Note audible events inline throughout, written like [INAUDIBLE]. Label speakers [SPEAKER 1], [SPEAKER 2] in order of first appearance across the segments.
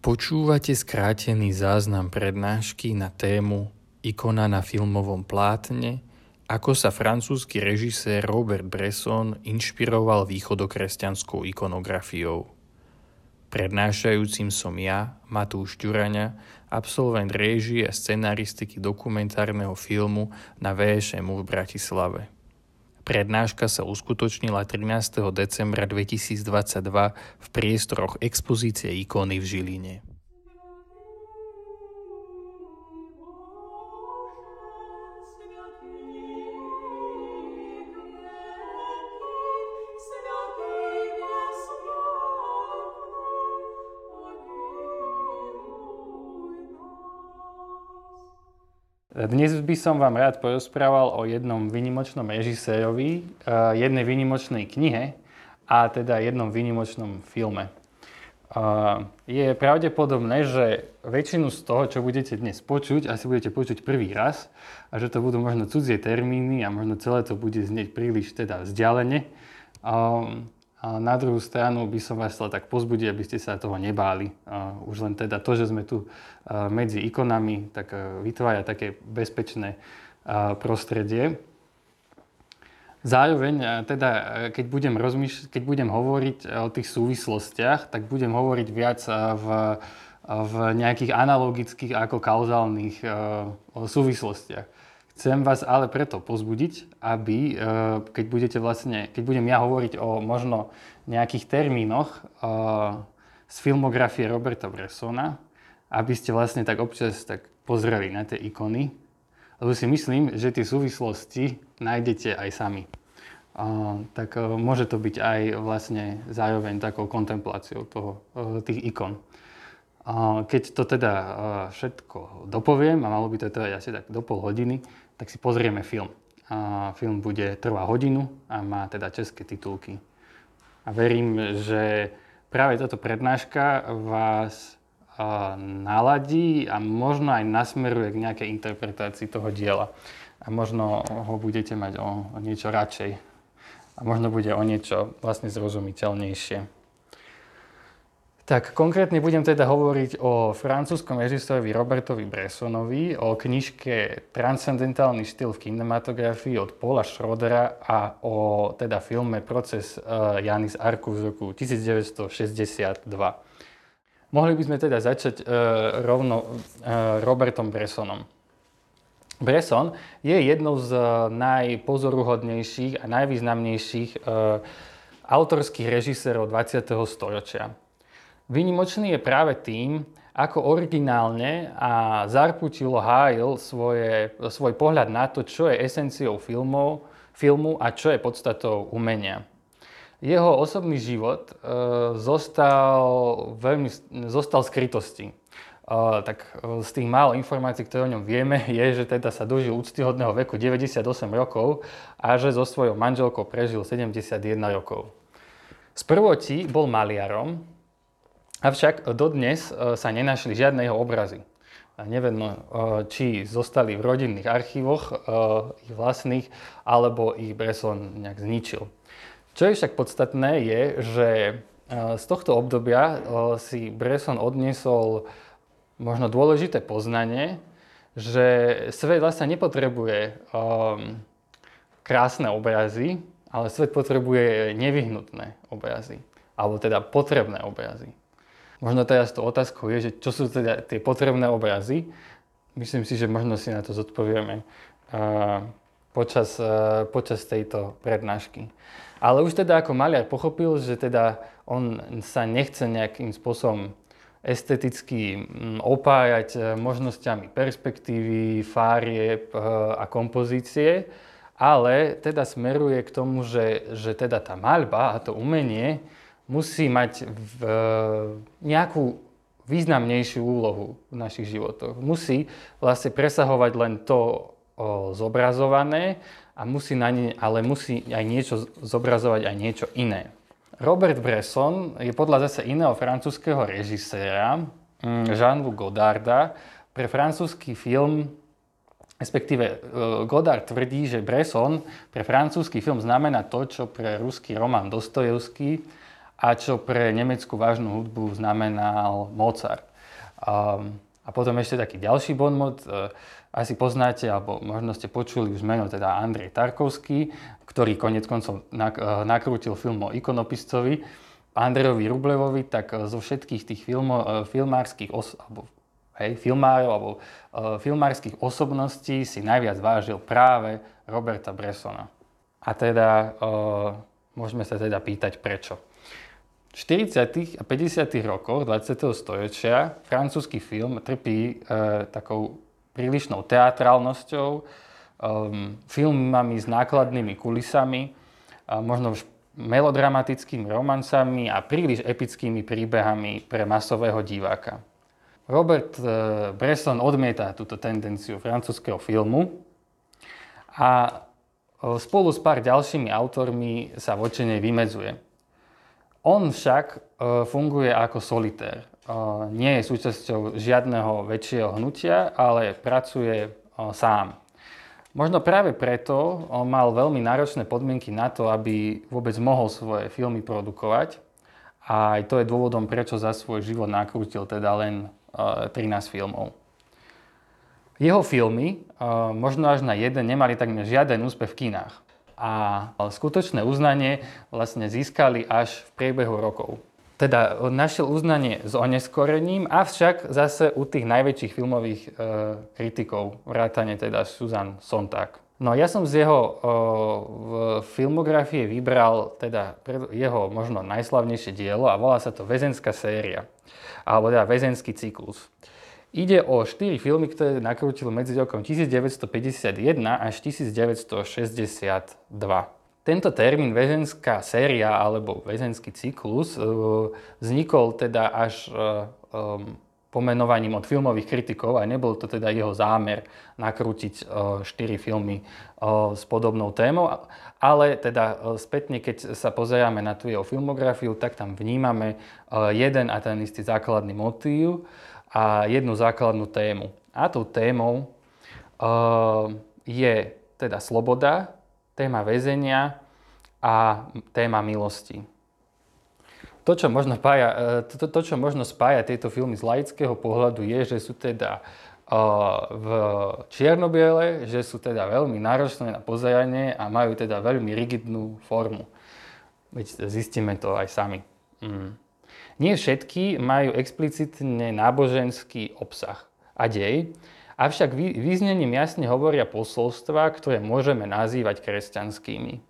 [SPEAKER 1] Počúvate skrátený záznam prednášky na tému Ikona na filmovom plátne, ako sa francúzsky režisér Robert Bresson inšpiroval východokresťanskou ikonografiou. Prednášajúcim som ja, Matúš Ďuraňa, absolvent réžie a scenaristiky dokumentárneho filmu na VŠMU v Bratislave. Prednáška sa uskutočnila 13. decembra 2022 v priestoroch expozície ikony v Žiline. Dnes by som vám rád porozprával o jednom vynimočnom režisérovi, eh, jednej vynimočnej knihe a teda jednom vynimočnom filme. Eh, je pravdepodobné, že väčšinu z toho, čo budete dnes počuť, asi budete počuť prvý raz a že to budú možno cudzie termíny a možno celé to bude znieť príliš teda vzdialene. Ehm, na druhú stranu by som vás chcel tak pozbudiť, aby ste sa toho nebáli. Už len teda to, že sme tu medzi ikonami, tak vytvára také bezpečné prostredie. Zároveň, teda, keď budem, rozmýš- keď budem hovoriť o tých súvislostiach, tak budem hovoriť viac v, v nejakých analogických ako kauzálnych súvislostiach. Chcem vás ale preto pozbudiť, aby, e, keď budete vlastne, keď budem ja hovoriť o možno nejakých termínoch e, z filmografie Roberta Bressona, aby ste vlastne tak občas tak pozreli na tie ikony, lebo si myslím, že tie súvislosti nájdete aj sami. Uh, tak môže to byť aj vlastne zároveň takou kontempláciou toho, tých ikon. Keď to teda všetko dopoviem, a malo by to trvať asi tak do pol hodiny, tak si pozrieme film. A film bude trvá hodinu a má teda české titulky. A verím, že práve táto prednáška vás naladí a možno aj nasmeruje k nejakej interpretácii toho diela. A možno ho budete mať o, o niečo radšej. A možno bude o niečo vlastne zrozumiteľnejšie. Tak konkrétne budem teda hovoriť o francúzskom režisorovi Robertovi Bressonovi, o knižke Transcendentálny štýl v kinematografii od Paula Schrodera a o teda filme Proces uh, Janis Arku z roku 1962. Mohli by sme teda začať uh, rovno uh, Robertom Bressonom. Bresson je jednou z najpozoruhodnejších a najvýznamnejších autorských režisérov 20. storočia. Výnimočný je práve tým, ako originálne a zarputilo hájil svoje, svoj pohľad na to, čo je esenciou filmov, filmu a čo je podstatou umenia. Jeho osobný život e, zostal, veľmi, zostal skrytosti. E, tak e, z tých málo informácií, ktoré o ňom vieme, [LAUGHS] je, že teda sa dožil úctyhodného veku 98 rokov a že so svojou manželkou prežil 71 rokov. Z prvoti bol maliarom, Avšak dodnes e, sa nenašli žiadne jeho obrazy. Nevedno, e, či zostali v rodinných archívoch e, ich vlastných, alebo ich Bresson nejak zničil. Čo je však podstatné je, že z tohto obdobia si Bresson odniesol možno dôležité poznanie, že svet vlastne nepotrebuje krásne obrazy, ale svet potrebuje nevyhnutné obrazy, alebo teda potrebné obrazy. Možno teraz to otázkou je, že čo sú teda tie potrebné obrazy. Myslím si, že možno si na to zodpovieme počas, počas tejto prednášky. Ale už teda ako maliar pochopil, že teda on sa nechce nejakým spôsobom esteticky opájať e, možnosťami perspektívy, fárieb e, a kompozície, ale teda smeruje k tomu, že, že teda tá maľba a to umenie musí mať v, nejakú významnejšiu úlohu v našich životoch. Musí vlastne presahovať len to o, zobrazované, a musí na ne, ale musí aj niečo zobrazovať aj niečo iné. Robert Bresson je podľa zase iného francúzského režiséra, mm, Jean-Luc Godarda, pre francúzsky film, respektíve e, Godard tvrdí, že Bresson pre francúzsky film znamená to, čo pre ruský román Dostojevský a čo pre nemeckú vážnu hudbu znamenal Mozart. Um, a potom ešte taký ďalší bonmot, uh, asi poznáte, alebo možno ste počuli už meno teda Andrej Tarkovský, ktorý konec koncov nak- uh, nakrútil film o ikonopistovi, Andrejovi Rublevovi, tak zo všetkých tých filmo, filmárskych os- alebo hej, filmárov alebo uh, filmárskych osobností si najviac vážil práve Roberta Bressona. A teda uh, môžeme sa teda pýtať prečo. V 40. a 50. rokoch 20. storočia francúzsky film trpí e, takou prílišnou teatrálnosťou, um, filmami s nákladnými kulisami, a možno už melodramatickými romancami a príliš epickými príbehami pre masového diváka. Robert e, Bresson odmieta túto tendenciu francúzského filmu a e, spolu s pár ďalšími autormi sa voči nej vymedzuje. On však e, funguje ako solitér. E, nie je súčasťou žiadneho väčšieho hnutia, ale pracuje e, sám. Možno práve preto on mal veľmi náročné podmienky na to, aby vôbec mohol svoje filmy produkovať. A aj to je dôvodom, prečo za svoj život nakrútil teda len 13 filmov. Jeho filmy, možno až na jeden, nemali takmer žiaden úspech v kinách a skutočné uznanie vlastne získali až v priebehu rokov. Teda našiel uznanie s oneskorením, avšak zase u tých najväčších filmových e, kritikov, vrátane teda Susan Sontag. No ja som z jeho e, filmografie vybral teda jeho možno najslavnejšie dielo a volá sa to Väzenská séria, alebo teda Väzenský cyklus. Ide o štyri filmy, ktoré nakrútil medzi rokom 1951 až 1962. Tento termín väzenská séria alebo väzenský cyklus e, vznikol teda až um, pomenovaním od filmových kritikov a nebol to teda jeho zámer nakrútiť štyri filmy s podobnou témou, ale teda spätne, keď sa pozeráme na tú jeho filmografiu, tak tam vnímame jeden a ten istý základný motív a jednu základnú tému. A tou témou uh, je teda sloboda, téma väzenia a téma milosti. To, čo možno, spája, to, to, čo možno spája tieto filmy z laického pohľadu je, že sú teda uh, v čiernobiele, že sú teda veľmi náročné na pozeranie a majú teda veľmi rigidnú formu. Veď zistíme to aj sami. Mm. Nie všetky majú explicitne náboženský obsah a dej, avšak význením jasne hovoria posolstva, ktoré môžeme nazývať kresťanskými.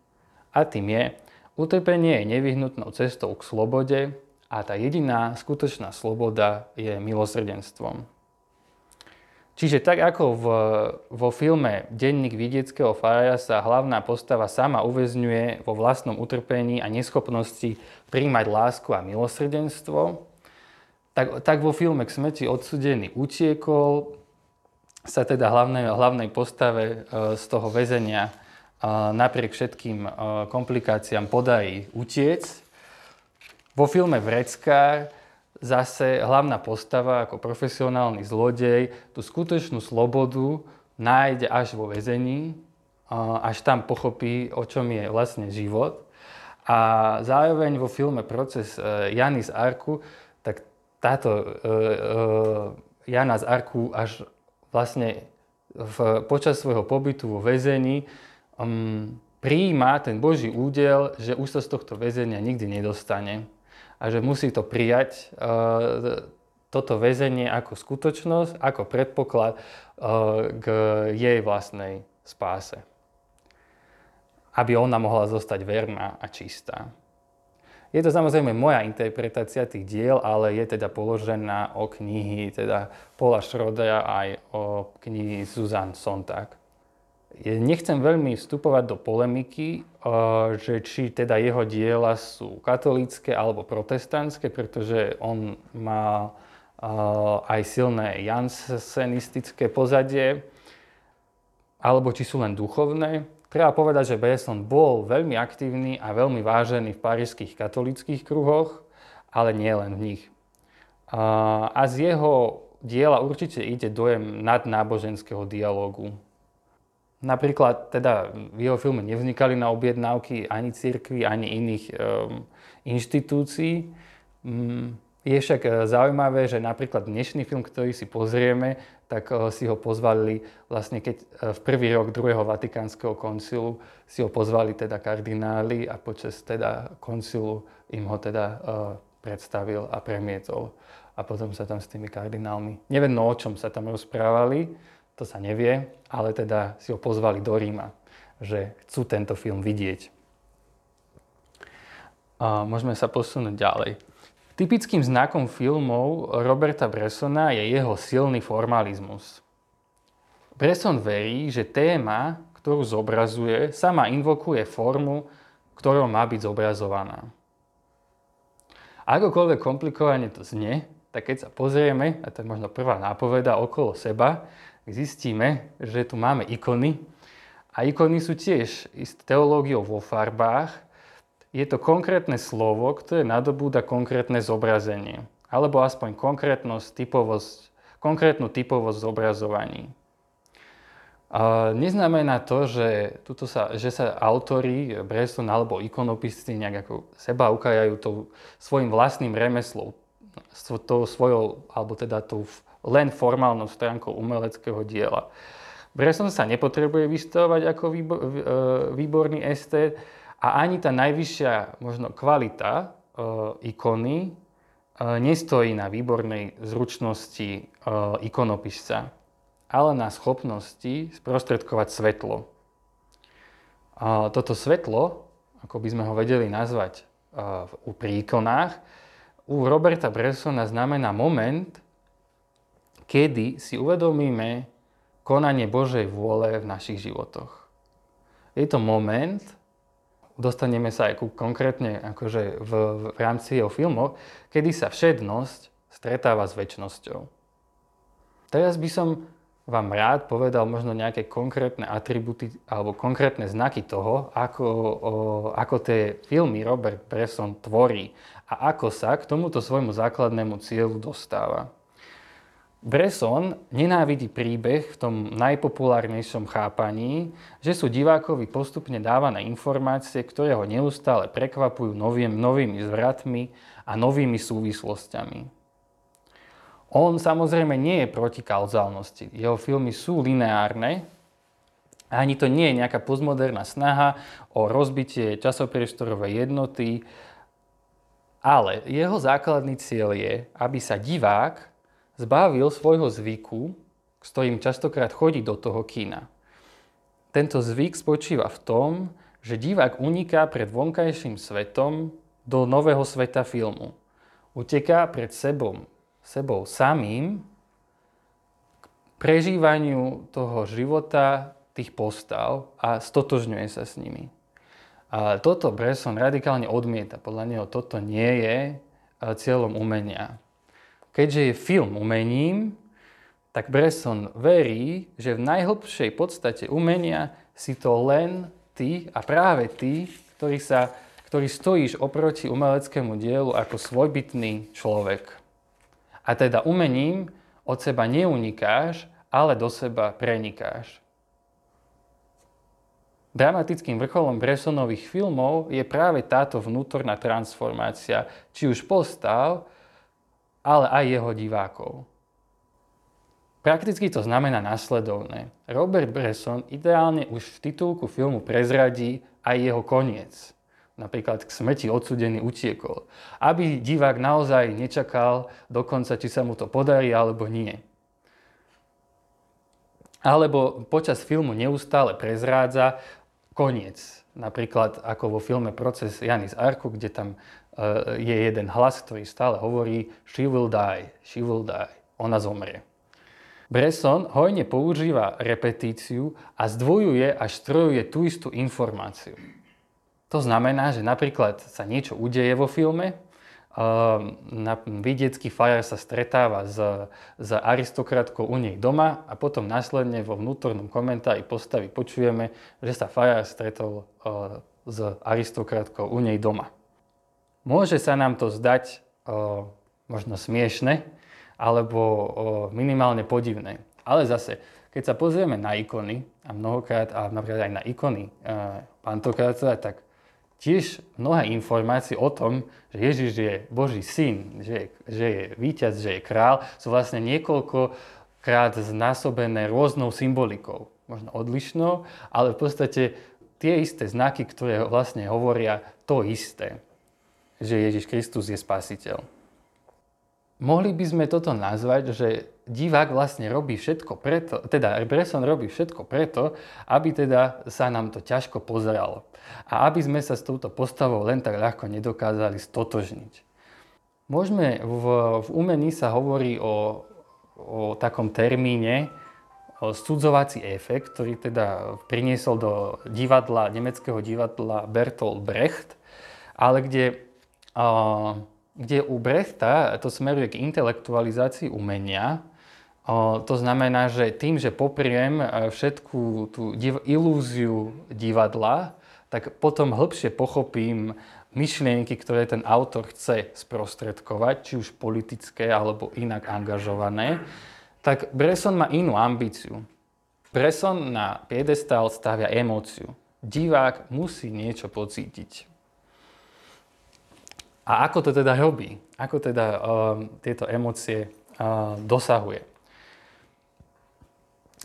[SPEAKER 1] A tým je, utrpenie je nevyhnutnou cestou k slobode a tá jediná skutočná sloboda je milosrdenstvom. Čiže tak ako v, vo filme Denník vidieckého farára sa hlavná postava sama uväzňuje vo vlastnom utrpení a neschopnosti príjmať lásku a milosrdenstvo, tak, tak vo filme K smrti odsudený utiekol sa teda hlavnej, hlavnej postave e, z toho väzenia e, napriek všetkým e, komplikáciám podarí utiec. Vo filme Vreckár zase hlavná postava ako profesionálny zlodej tú skutočnú slobodu nájde až vo väzení, až tam pochopí, o čom je vlastne život. A zároveň vo filme Proces e, Jany z Arku, tak táto uh, uh, Jana z Arku až vlastne v, počas svojho pobytu vo väzení um, prijíma ten Boží údel, že už sa z tohto väzenia nikdy nedostane a že musí to prijať e, toto väzenie ako skutočnosť, ako predpoklad e, k jej vlastnej spáse. Aby ona mohla zostať verná a čistá. Je to samozrejme moja interpretácia tých diel, ale je teda položená o knihy teda Paula Schrodera aj o knihy Susan Sontag. Nechcem veľmi vstupovať do polemiky, že či teda jeho diela sú katolícke alebo protestantské, pretože on má aj silné jansenistické pozadie, alebo či sú len duchovné. Treba povedať, že Bresson bol veľmi aktívny a veľmi vážený v parížských katolických kruhoch, ale nie len v nich. A z jeho diela určite ide dojem nadnáboženského dialogu Napríklad teda v jeho filme nevznikali na objednávky ani cirkvi, ani iných um, inštitúcií. Um, Je však e, zaujímavé, že napríklad dnešný film, ktorý si pozrieme, tak e, si ho pozvali vlastne keď e, v prvý rok druhého Vatikánskeho koncilu si ho pozvali teda kardináli a počas teda koncilu im ho teda predstavil a premietol. A potom sa tam s tými kardinálmi, neviem no o čom sa tam rozprávali, to sa nevie, ale teda si ho pozvali do Ríma, že chcú tento film vidieť. A môžeme sa posunúť ďalej. Typickým znakom filmov Roberta Bressona je jeho silný formalizmus. Bresson verí, že téma, ktorú zobrazuje, sama invokuje formu, ktorou má byť zobrazovaná. Akokoľvek komplikovane to znie, tak keď sa pozrieme, a to je možno prvá nápoveda okolo seba, zistíme, že tu máme ikony. A ikony sú tiež teológiou vo farbách, je to konkrétne slovo, ktoré nadobúda konkrétne zobrazenie, alebo aspoň konkrétnosť, typovosť, konkrétnu typovosť zobrazovaní. A neznamená to, že, tuto sa, že sa autori, Bresson alebo ikonopisci nejak ako seba ukajajú tou svojim vlastným remeslom, tou svojou, alebo teda tou len formálnou stránkou umeleckého diela. Bresson sa nepotrebuje vystavovať ako e, výborný estét, a ani tá najvyššia možno kvalita e, ikony e, nestojí na výbornej zručnosti e, ikonopisca, ale na schopnosti sprostredkovať svetlo. A toto svetlo, ako by sme ho vedeli nazvať e, pri ikonách, u Roberta Bressona znamená moment, kedy si uvedomíme konanie Božej vôle v našich životoch. Je to moment, dostaneme sa aj ku konkrétne akože v, v rámci jeho filmov, kedy sa všednosť stretáva s väčšnosťou. Teraz by som vám rád povedal možno nejaké konkrétne atributy alebo konkrétne znaky toho, ako, o, ako tie filmy Robert Bresson tvorí a ako sa k tomuto svojmu základnému cieľu dostáva. Bresson nenávidí príbeh v tom najpopulárnejšom chápaní, že sú divákovi postupne dávané informácie, ktoré ho neustále prekvapujú novým, novými zvratmi a novými súvislostiami. On samozrejme nie je proti kauzálnosti. Jeho filmy sú lineárne, ani to nie je nejaká postmoderná snaha o rozbitie časopriestorovej jednoty, ale jeho základný cieľ je, aby sa divák zbavil svojho zvyku, s ktorým častokrát chodí do toho kína. Tento zvyk spočíva v tom, že divák uniká pred vonkajším svetom do nového sveta filmu. Uteká pred sebou, sebou samým k prežívaniu toho života tých postav a stotožňuje sa s nimi. A toto Bresson radikálne odmieta. Podľa neho toto nie je cieľom umenia keďže je film umením, tak Bresson verí, že v najhlbšej podstate umenia si to len ty a práve ty, ktorý, sa, ktorý stojíš oproti umeleckému dielu ako svojbytný človek. A teda umením od seba neunikáš, ale do seba prenikáš. Dramatickým vrcholom Bressonových filmov je práve táto vnútorná transformácia, či už postav, ale aj jeho divákov. Prakticky to znamená nasledovné. Robert Bresson ideálne už v titulku filmu prezradí aj jeho koniec. Napríklad k smrti odsudený utiekol. Aby divák naozaj nečakal dokonca, či sa mu to podarí alebo nie. Alebo počas filmu neustále prezrádza koniec. Napríklad ako vo filme Proces Janis Arku, kde tam je jeden hlas, ktorý stále hovorí she will die, she will die, ona zomrie. Bresson hojne používa repetíciu a zdvojuje a štrojuje tú istú informáciu. To znamená, že napríklad sa niečo udeje vo filme, na vidiecký fajar sa stretáva s, s aristokratkou u nej doma a potom následne vo vnútornom komentári postavy počujeme, že sa fajar stretol eh, s aristokratkou u nej doma. Môže sa nám to zdať o, možno smiešne, alebo o, minimálne podivné. Ale zase, keď sa pozrieme na ikony, a mnohokrát, a napríklad aj na ikony e, Pantokraca, tak tiež mnohé informácie o tom, že Ježiš je Boží syn, že je, že je víťaz, že je král, sú vlastne niekoľkokrát znásobené rôznou symbolikou. Možno odlišnou, ale v podstate tie isté znaky, ktoré vlastne hovoria to isté, že Ježiš Kristus je spasiteľ. Mohli by sme toto nazvať, že divák vlastne robí všetko preto, teda Bresson robí všetko preto, aby teda sa nám to ťažko pozeralo. A aby sme sa s touto postavou len tak ľahko nedokázali stotožniť. Môžeme, v, v umení sa hovorí o, o takom termíne, o sudzovací efekt, ktorý teda priniesol do divadla, nemeckého divadla Bertolt Brecht, ale kde, kde u Brechta to smeruje k intelektualizácii umenia, to znamená, že tým, že popriem e, všetku tú div- ilúziu divadla, tak potom hĺbšie pochopím myšlienky, ktoré ten autor chce sprostredkovať, či už politické alebo inak angažované, tak Bresson má inú ambíciu. Bresson na piedestál stavia emóciu. Divák musí niečo pocítiť. A ako to teda robí? Ako teda um, tieto emócie uh, dosahuje?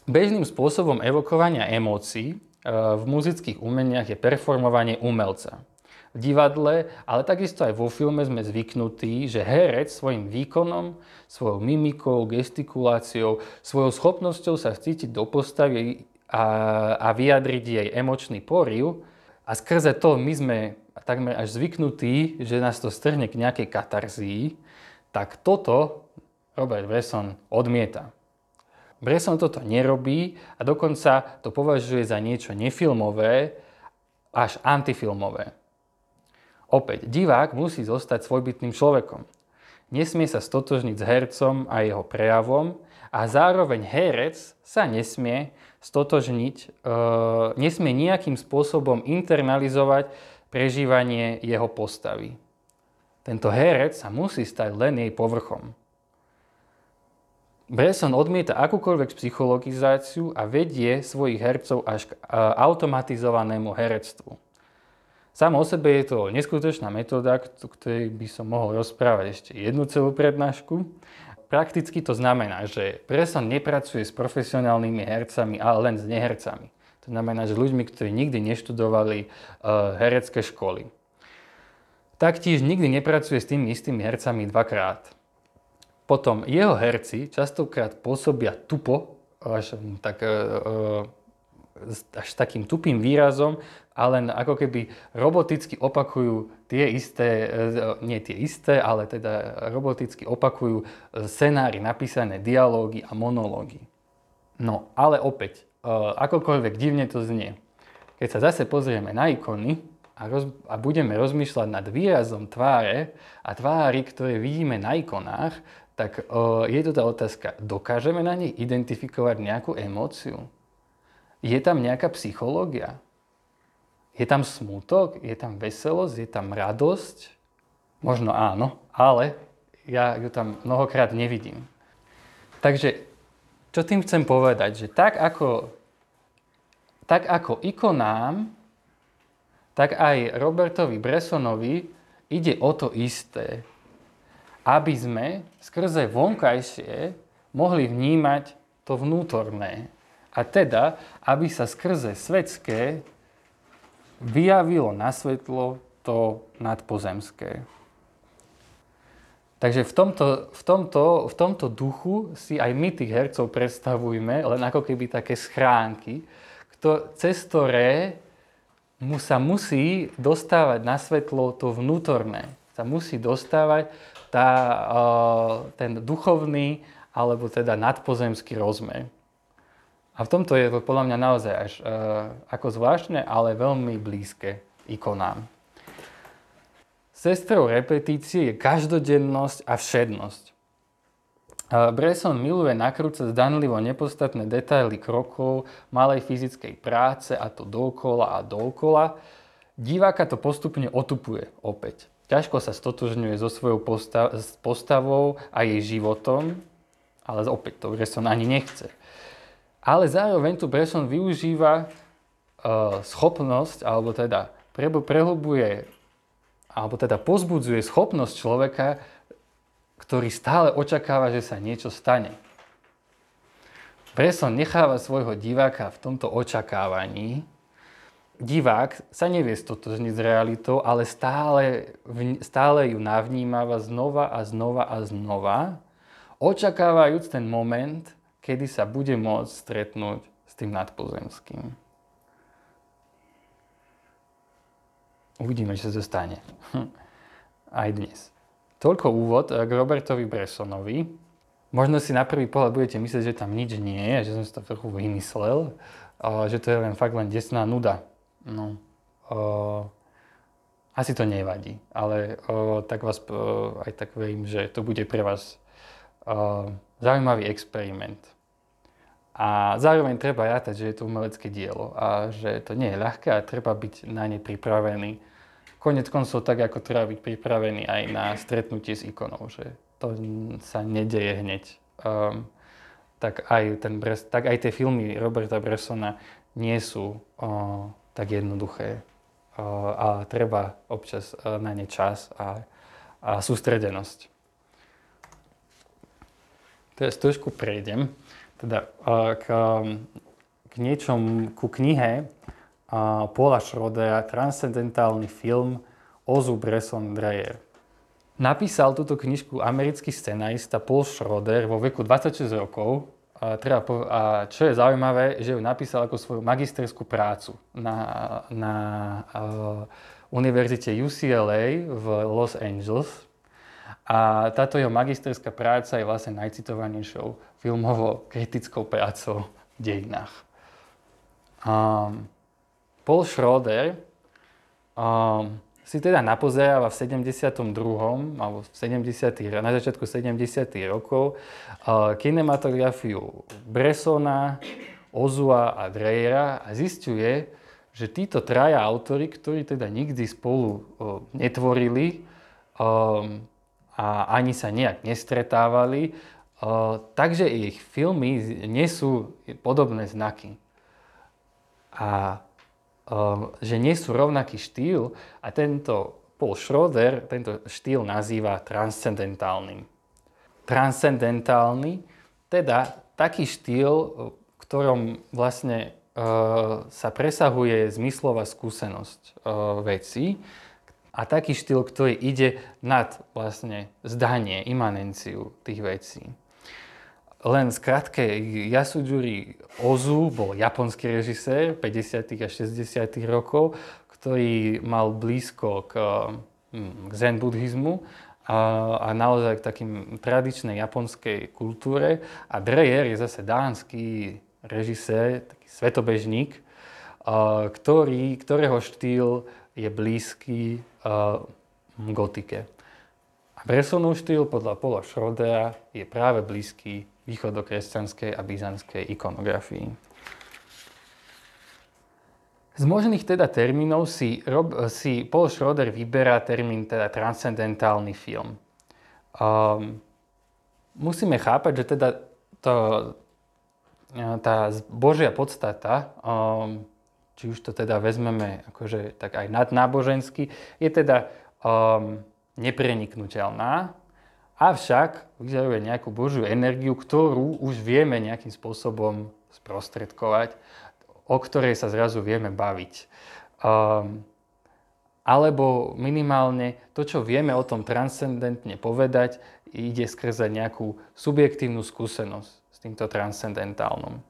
[SPEAKER 1] Bežným spôsobom evokovania emócií e, v muzických umeniach je performovanie umelca. V divadle, ale takisto aj vo filme sme zvyknutí, že herec svojim výkonom, svojou mimikou, gestikuláciou, svojou schopnosťou sa vcítiť do postavy a, a vyjadriť jej emočný poriv a skrze to my sme takmer až zvyknutí, že nás to strhne k nejakej katarzii, tak toto Robert Bresson odmieta. Bresson toto nerobí a dokonca to považuje za niečo nefilmové až antifilmové. Opäť, divák musí zostať svojbytným človekom. Nesmie sa stotožniť s hercom a jeho prejavom a zároveň herec sa nesmie stotožniť, e, nesmie nejakým spôsobom internalizovať prežívanie jeho postavy. Tento herec sa musí stať len jej povrchom. Bresson odmieta akúkoľvek psychologizáciu a vedie svojich hercov až k automatizovanému herectvu. Samo o sebe je to neskutočná metóda, ktorej by som mohol rozprávať ešte jednu celú prednášku. Prakticky to znamená, že Bresson nepracuje s profesionálnymi hercami, ale len s nehercami. To znamená, že ľuďmi, ktorí nikdy neštudovali uh, herecké školy. Taktiež nikdy nepracuje s tými istými hercami dvakrát. Potom jeho herci častokrát pôsobia tupo, až, tak, e, e, až takým tupým výrazom, ale ako keby roboticky opakujú tie isté, nie tie isté, ale teda roboticky opakujú scenári, napísané dialógy a monológy. No, ale opäť, akokoľvek divne to znie. Keď sa zase pozrieme na ikony a, roz, a budeme rozmýšľať nad výrazom tváre a tvári, ktoré vidíme na ikonách, tak o, je tu tá otázka, dokážeme na nich identifikovať nejakú emóciu? Je tam nejaká psychológia? Je tam smútok? Je tam veselosť? Je tam radosť? Možno áno, ale ja ju tam mnohokrát nevidím. Takže, čo tým chcem povedať? Že tak ako, tak ako ikonám, tak aj Robertovi Bressonovi ide o to isté aby sme skrze vonkajšie mohli vnímať to vnútorné. A teda, aby sa skrze svetské vyjavilo na svetlo to nadpozemské. Takže v tomto, v, tomto, v tomto duchu si aj my tých hercov predstavujme, len ako keby také schránky, kto, cez ktoré mu sa musí dostávať na svetlo to vnútorné. Sa musí dostávať tá, ten duchovný alebo teda nadpozemský rozmer. A v tomto je to podľa mňa naozaj až e, ako zvláštne, ale veľmi blízke ikonám. Sestrou repetície je každodennosť a všednosť. E, Bresson miluje nakrúcať zdanlivo nepostatné detaily krokov malej fyzickej práce a to dokola a dokola. Diváka to postupne otupuje opäť. Ťažko sa stotožňuje so svojou postav- postavou a jej životom, ale opäť to Bresson ani nechce. Ale zároveň tu Bresson využíva uh, schopnosť, alebo teda prehlbuje alebo teda pozbudzuje schopnosť človeka, ktorý stále očakáva, že sa niečo stane. Bresson necháva svojho diváka v tomto očakávaní. Divák sa nevie stotožniť s realitou, ale stále, stále ju navnímava znova a znova a znova, očakávajúc ten moment, kedy sa bude môcť stretnúť s tým nadpozemským. Uvidíme, čo sa stane. Aj dnes. Toľko úvod k Robertovi Bressonovi. Možno si na prvý pohľad budete myslieť, že tam nič nie je, že som si to trochu vymyslel, že to je len fakt len desná nuda. No, uh, asi to nevadí, ale uh, tak vás uh, aj tak verím, že to bude pre vás uh, zaujímavý experiment. A zároveň treba rátať, že je to umelecké dielo a že to nie je ľahké a treba byť na ne pripravený. Konec koncov tak, ako treba byť pripravený aj na stretnutie s ikonou, že to sa nedeje hneď. Um, tak, aj ten Bres, tak aj tie filmy Roberta Bressona nie sú uh, tak jednoduché. Uh, a treba občas uh, na ne čas a, a sústredenosť. Teraz trošku prejdem teda, k, k niečom, ku knihe Paula Schrodera, transcendentálny film Ozu Bresson Dreyer. Napísal túto knižku americký scenarista Paul Schroeder vo veku 26 rokov. A, treba, a čo je zaujímavé, že ju napísal ako svoju magisterskú prácu na, na uh, univerzite UCLA v Los Angeles. A táto jeho magisterská práca je vlastne najcitovanejšou filmovo-kritickou prácou v dejinách. Um, Paul Schroeder um, si teda napozeráva v 72. alebo v 70. na začiatku 70. rokov kinematografiu Bressona, Ozua a Dreyera a zistuje, že títo traja autory, ktorí teda nikdy spolu netvorili a ani sa nejak nestretávali, takže ich filmy nesú podobné znaky. A že nie sú rovnaký štýl a tento Paul Schroeder tento štýl nazýva transcendentálnym. Transcendentálny, teda taký štýl, v ktorom vlastne uh, sa presahuje zmyslová skúsenosť uh, vecí a taký štýl, ktorý ide nad vlastne zdanie, imanenciu tých vecí. Len skrátke, Yasujiri Ozu bol japonský režisér 50. a 60. rokov, ktorý mal blízko k, hm, k zen buddhizmu a, a naozaj k takým tradičnej japonskej kultúre. A Dreyer je zase dánsky režisér, taký svetobežník, ktorý, ktorého štýl je blízky gotike. A Bressonov štýl podľa Paula Schrodera je práve blízky východokresťanskej a byzantskej ikonografii. Z možných teda termínov si, Rob, si Paul Schroeder vyberá termín teda transcendentálny film. Um, musíme chápať, že teda to, tá Božia podstata, um, či už to teda vezmeme akože tak aj nadnábožensky, je teda um, nepreniknutelná, Avšak vyžaduje nejakú Božiu energiu, ktorú už vieme nejakým spôsobom sprostredkovať, o ktorej sa zrazu vieme baviť. Um, alebo minimálne to, čo vieme o tom transcendentne povedať, ide skrze nejakú subjektívnu skúsenosť s týmto transcendentálnom.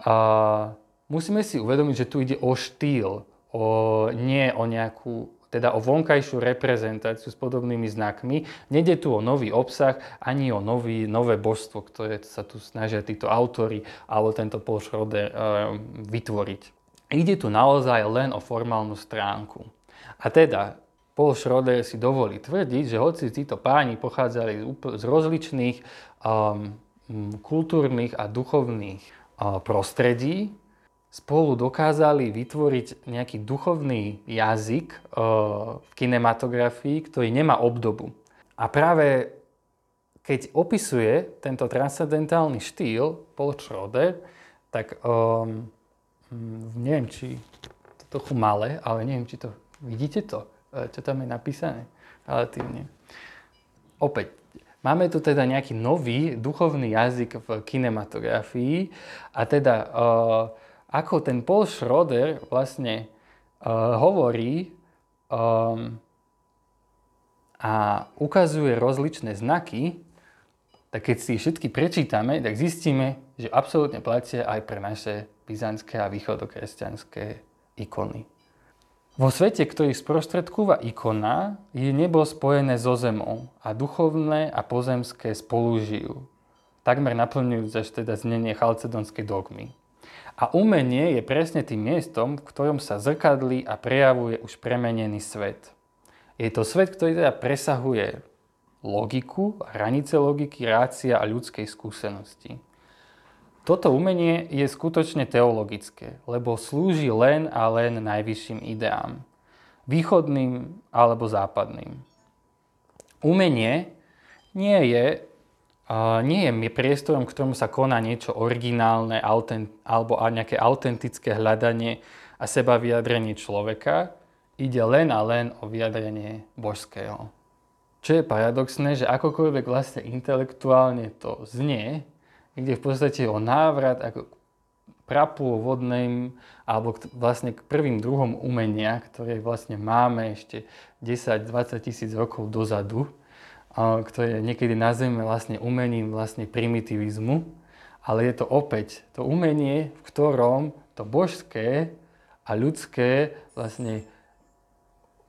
[SPEAKER 1] Uh, musíme si uvedomiť, že tu ide o štýl, o, nie o nejakú teda o vonkajšiu reprezentáciu s podobnými znakmi. Nede tu o nový obsah, ani o nový, nové božstvo, ktoré sa tu snažia títo autory alebo tento Paul Schroeder e, vytvoriť. Ide tu naozaj len o formálnu stránku. A teda Paul Schroeder si dovolí tvrdiť, že hoci títo páni pochádzali z rozličných um, kultúrnych a duchovných uh, prostredí, spolu dokázali vytvoriť nejaký duchovný jazyk eh, v kinematografii, ktorý nemá obdobu. A práve keď opisuje tento transcendentálny štýl Paul Schroeder, tak um, neviem, či trochu malé, ale neviem, či to vidíte to, e, čo tam je napísané relatívne. Opäť, máme tu teda nejaký nový duchovný jazyk v kinematografii a teda uh, ako ten Paul Schroeder vlastne uh, hovorí um, a ukazuje rozličné znaky, tak keď si všetky prečítame, tak zistíme, že absolútne platia aj pre naše byzantské a východokresťanské ikony. Vo svete, ktorý sprostredkúva ikona, je nebo spojené so zemou a duchovné a pozemské spolu žijú. Takmer naplňujúc až teda znenie chalcedonskej dogmy. A umenie je presne tým miestom, v ktorom sa zrkadlí a prejavuje už premenený svet. Je to svet, ktorý teda presahuje logiku, hranice logiky, rácia a ľudskej skúsenosti. Toto umenie je skutočne teologické, lebo slúži len a len najvyšším ideám. Východným alebo západným. Umenie nie je, nie je priestorom, ktorom sa koná niečo originálne autent, alebo nejaké autentické hľadanie a seba vyjadrenie človeka. Ide len a len o vyjadrenie božského. Čo je paradoxné, že akokoľvek vlastne intelektuálne to znie, ide v podstate o návrat ako prapôvodným alebo k, vlastne k prvým druhom umenia, ktoré vlastne máme ešte 10-20 tisíc rokov dozadu, ktoré niekedy nazveme vlastne umením vlastne primitivizmu, ale je to opäť to umenie, v ktorom to božské a ľudské vlastne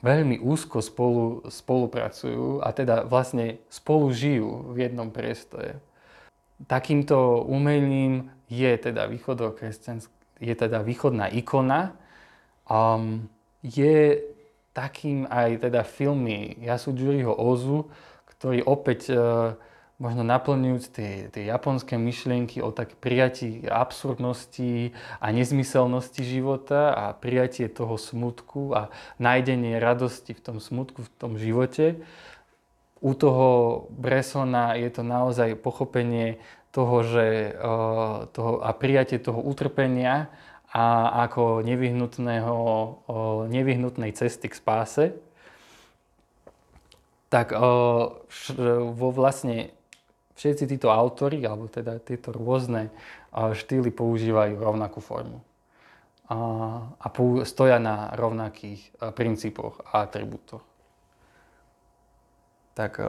[SPEAKER 1] veľmi úzko spolu, spolupracujú a teda vlastne spolu žijú v jednom priestore. Takýmto umením je teda, je teda východná ikona. Um, je takým aj teda filmy Yasujiriho Ozu, ktorý opäť uh, možno naplňujúc tie, tie japonské myšlienky o tak prijatí absurdnosti a nezmyselnosti života a prijatie toho smutku a nájdenie radosti v tom smutku, v tom živote. U toho Bresona je to naozaj pochopenie toho, že, eh, toho, a prijatie toho utrpenia a ako nevyhnutného, nevyhnutnej cesty k spáse. Tak eh, vo vlastne všetci títo autory, alebo teda tieto rôzne štýly používajú rovnakú formu. A, a stoja na rovnakých princípoch a atribútoch. Tak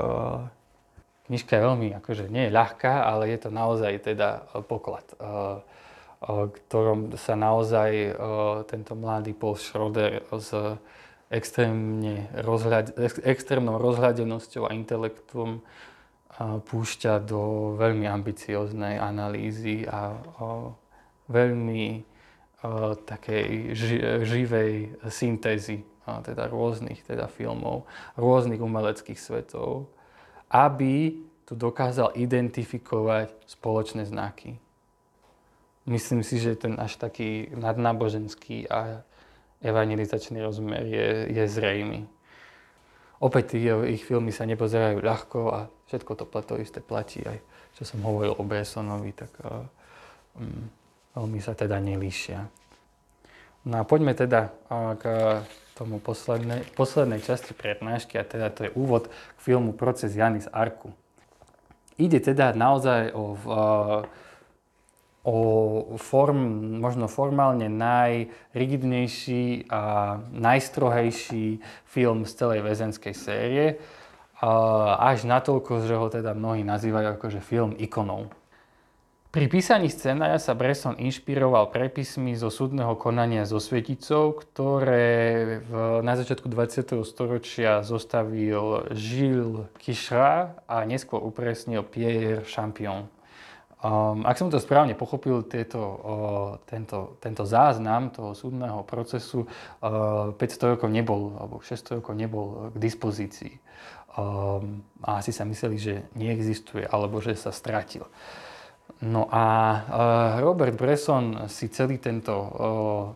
[SPEAKER 1] knižka je veľmi, akože nie je ľahká, ale je to naozaj teda poklad, ktorom sa naozaj tento mladý Paul Schroeder s extrémne rozhľad, extrémnou rozhľadenosťou a intelektom púšťa do veľmi ambicioznej analýzy a veľmi takej živej syntézy teda rôznych teda filmov, rôznych umeleckých svetov, aby tu dokázal identifikovať spoločné znaky. Myslím si, že ten až taký nadnáboženský a evangelizačný rozmer je, je zrejmy. Opäť ich filmy sa nepozerajú ľahko a všetko to, to isté platí aj, čo som hovoril o Bressonovi, tak um, veľmi sa teda nelíšia. No a poďme teda k tomu poslednej, poslednej časti prednášky a teda to je úvod k filmu Proces Janis Arku. Ide teda naozaj o o form, možno formálne najrigidnejší a najstrohejší film z celej väzenskej série. Až natoľko, že ho teda mnohí nazývajú akože film ikonou. Pri písaní scenára sa Bresson inšpiroval prepismi zo súdneho konania so Sveticou, ktoré v, na začiatku 20. storočia zostavil Gilles Quichra a neskôr upresnil Pierre Champion. Um, ak som to správne pochopil, tieto, uh, tento, tento záznam toho súdneho procesu uh, 500 rokov nebol, alebo 600 rokov nebol k dispozícii. Um, a asi sa mysleli, že neexistuje, alebo že sa stratil. No a uh, Robert Bresson si celý tento uh,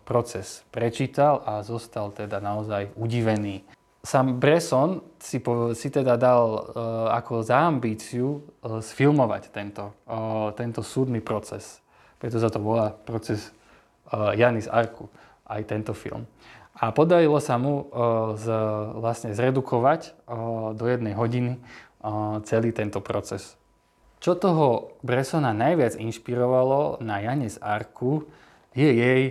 [SPEAKER 1] proces prečítal a zostal teda naozaj udivený sám Bresson si, po, si teda dal uh, ako za ambíciu uh, sfilmovať tento, uh, tento súdny proces. Preto sa to volá proces uh, Janis Arku. aj tento film. A podarilo sa mu z, vlastne zredukovať do jednej hodiny celý tento proces. Čo toho Bressona najviac inšpirovalo na Jane z Arku, je jej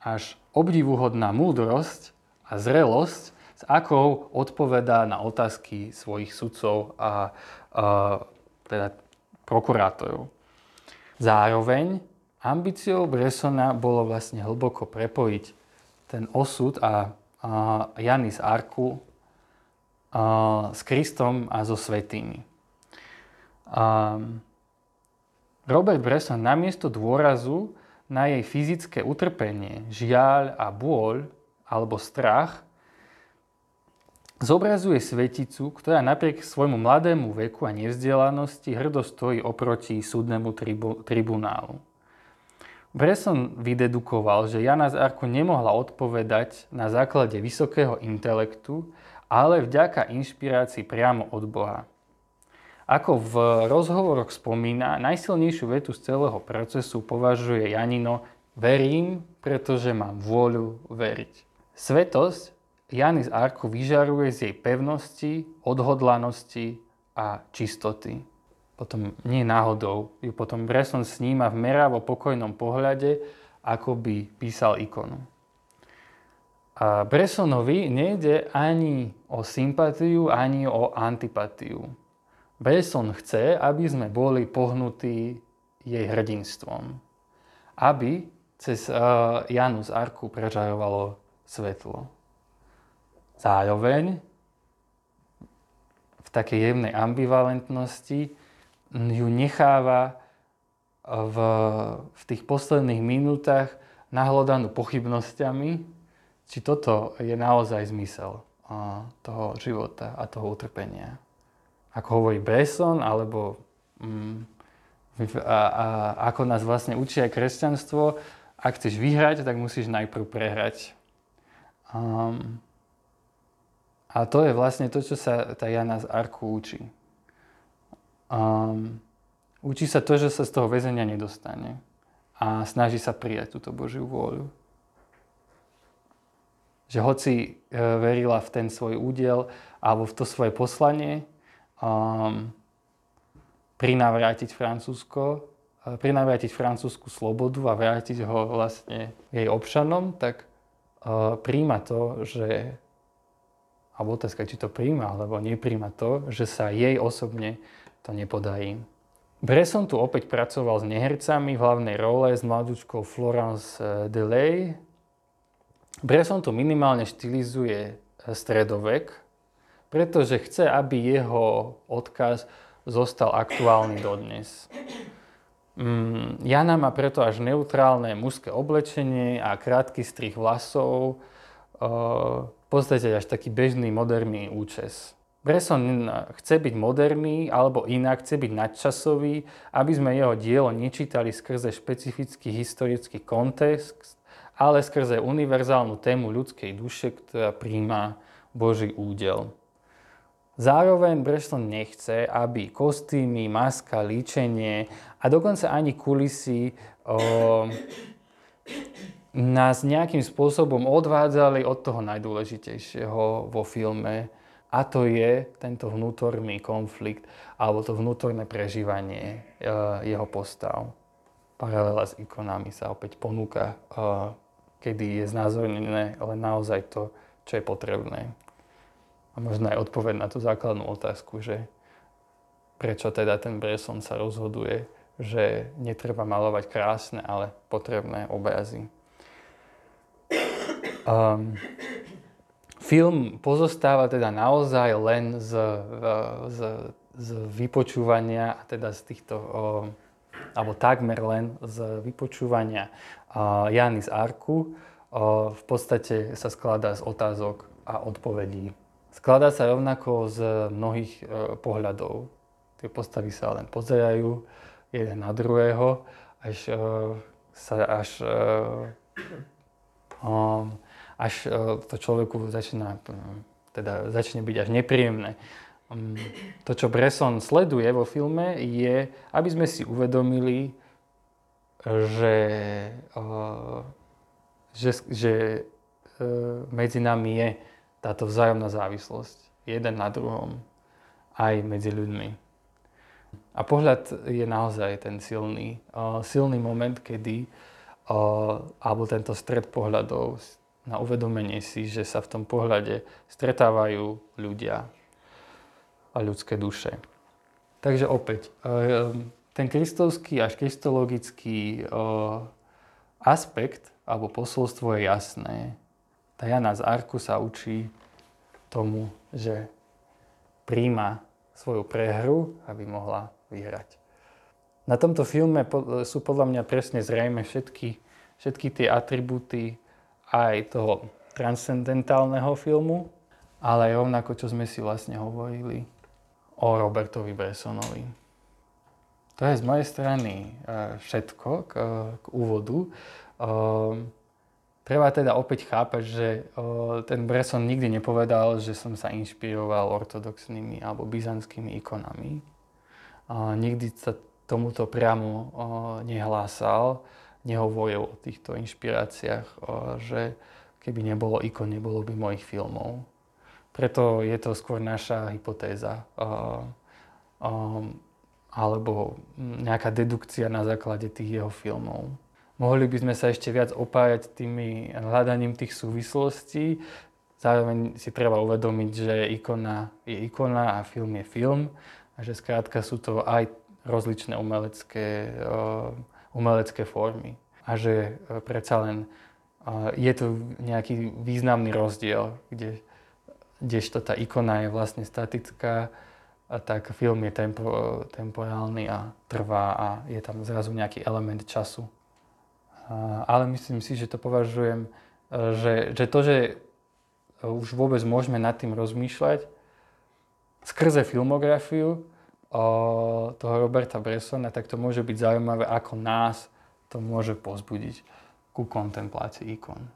[SPEAKER 1] až obdivuhodná múdrosť a zrelosť, s akou odpovedá na otázky svojich sudcov a, a teda prokurátorov. Zároveň ambíciou Bressona bolo vlastne hlboko prepojiť ten osud a, a Janis Arku a, s Kristom a so svetými. A, Robert Bresson namiesto dôrazu na jej fyzické utrpenie, žiaľ a bôľ alebo strach zobrazuje sveticu, ktorá napriek svojmu mladému veku a nevzdelanosti hrdo stojí oproti súdnemu tribu, tribunálu. Bresson vydedukoval, že Jana z Arku nemohla odpovedať na základe vysokého intelektu, ale vďaka inšpirácii priamo od Boha. Ako v rozhovoroch spomína, najsilnejšiu vetu z celého procesu považuje Janino verím, pretože mám vôľu veriť. Svetosť Jany z Arku vyžaruje z jej pevnosti, odhodlanosti a čistoty. Potom nie náhodou ju potom Bresson sníma v meravo pokojnom pohľade, ako by písal ikonu. A Bressonovi nejde ani o sympatiu, ani o antipatiu. Bresson chce, aby sme boli pohnutí jej hrdinstvom. Aby cez uh, Janu z Arku prežarovalo svetlo. Zároveň v takej jemnej ambivalentnosti ju necháva v, v tých posledných minútach nahlodanú pochybnosťami, či toto je naozaj zmysel toho života a toho utrpenia. Ako hovorí Bresson, alebo mm, a, a, ako nás vlastne učí aj kresťanstvo, ak chceš vyhrať, tak musíš najprv prehrať. Um, a to je vlastne to, čo sa tá Jana z Arku učí. Um, učí sa to, že sa z toho väzenia nedostane a snaží sa prijať túto Božiu vôľu. Že hoci e, verila v ten svoj údiel alebo v to svoje poslanie, um, prinavrátiť Francúzsko, e, prinavrátiť francúzsku slobodu a vrátiť ho vlastne jej občanom, tak príjma to, že alebo otázka, či to príjma, alebo nepríjma to, že sa jej osobne to nepodarí. Bresson tu opäť pracoval s nehercami v hlavnej role s mladúčkou Florence eh, Delay. Bresson tu minimálne štilizuje eh, stredovek, pretože chce, aby jeho odkaz zostal aktuálny dodnes. Mm, Jana má preto až neutrálne mužské oblečenie a krátky strih vlasov, eh, podstate až taký bežný moderný účes. Bresson chce byť moderný alebo inak, chce byť nadčasový, aby sme jeho dielo nečítali skrze špecifický historický kontext, ale skrze univerzálnu tému ľudskej duše, ktorá príjma Boží údel. Zároveň Bresson nechce, aby kostýmy, maska, líčenie a dokonca ani kulisy o, nás nejakým spôsobom odvádzali od toho najdôležitejšieho vo filme a to je tento vnútorný konflikt alebo to vnútorné prežívanie e, jeho postav. Paralela s ikonami sa opäť ponúka, e, kedy je znázornené len naozaj to, čo je potrebné. Možno aj odpoveď na tú základnú otázku, že prečo teda ten Bresson sa rozhoduje, že netreba malovať krásne, ale potrebné obrazy. Um, film pozostáva teda naozaj len z, z, z vypočúvania, a teda z týchto, um, alebo takmer len z vypočúvania Jany z Arku. Uh, v podstate sa skladá z otázok a odpovedí. Skladá sa rovnako z mnohých uh, pohľadov. Tie postavy sa len pozerajú jeden na druhého, až uh, sa až uh, um, až e, to človeku začína, e, teda začne byť až nepríjemné. Mm, to, čo Bresson sleduje vo filme, je, aby sme si uvedomili, že e, že, že e, medzi nami je táto vzájomná závislosť. Jeden na druhom. Aj medzi ľuďmi. A pohľad je naozaj ten silný, silný moment, kedy, alebo tento stred pohľadov na uvedomenie si, že sa v tom pohľade stretávajú ľudia a ľudské duše. Takže opäť, ten kristovský až kristologický aspekt alebo posolstvo je jasné. Tá Jana z Arku sa učí tomu, že príjma svoju prehru, aby mohla vyhrať. Na tomto filme sú podľa mňa presne zrejme všetky, všetky tie atribúty aj toho transcendentálneho filmu, ale rovnako, čo sme si vlastne hovorili o Robertovi Bressonovi. To je z mojej strany e, všetko k, k úvodu. Treba teda opäť chápať, že ten Bresson nikdy nepovedal, že som sa inšpiroval ortodoxnými alebo byzantskými ikonami. Nikdy sa tomuto priamo nehlásal, nehovoril o týchto inšpiráciách, že keby nebolo ikon, nebolo by mojich filmov. Preto je to skôr naša hypotéza alebo nejaká dedukcia na základe tých jeho filmov. Mohli by sme sa ešte viac opájať tými hľadaním tých súvislostí. Zároveň si treba uvedomiť, že ikona je ikona a film je film a že skrátka sú to aj rozličné umelecké, uh, umelecké formy. A že uh, predsa len uh, je tu nejaký významný rozdiel, kde, kdežto tá ikona je vlastne statická, a tak film je tempo, temporálny a trvá a je tam zrazu nejaký element času ale myslím si, že to považujem, e, že, že to, že už vôbec môžeme nad tým rozmýšľať, skrze filmografiu toho Roberta Bressona, tak to môže byť zaujímavé, ako nás to môže pozbudiť ku kontemplácii ikon.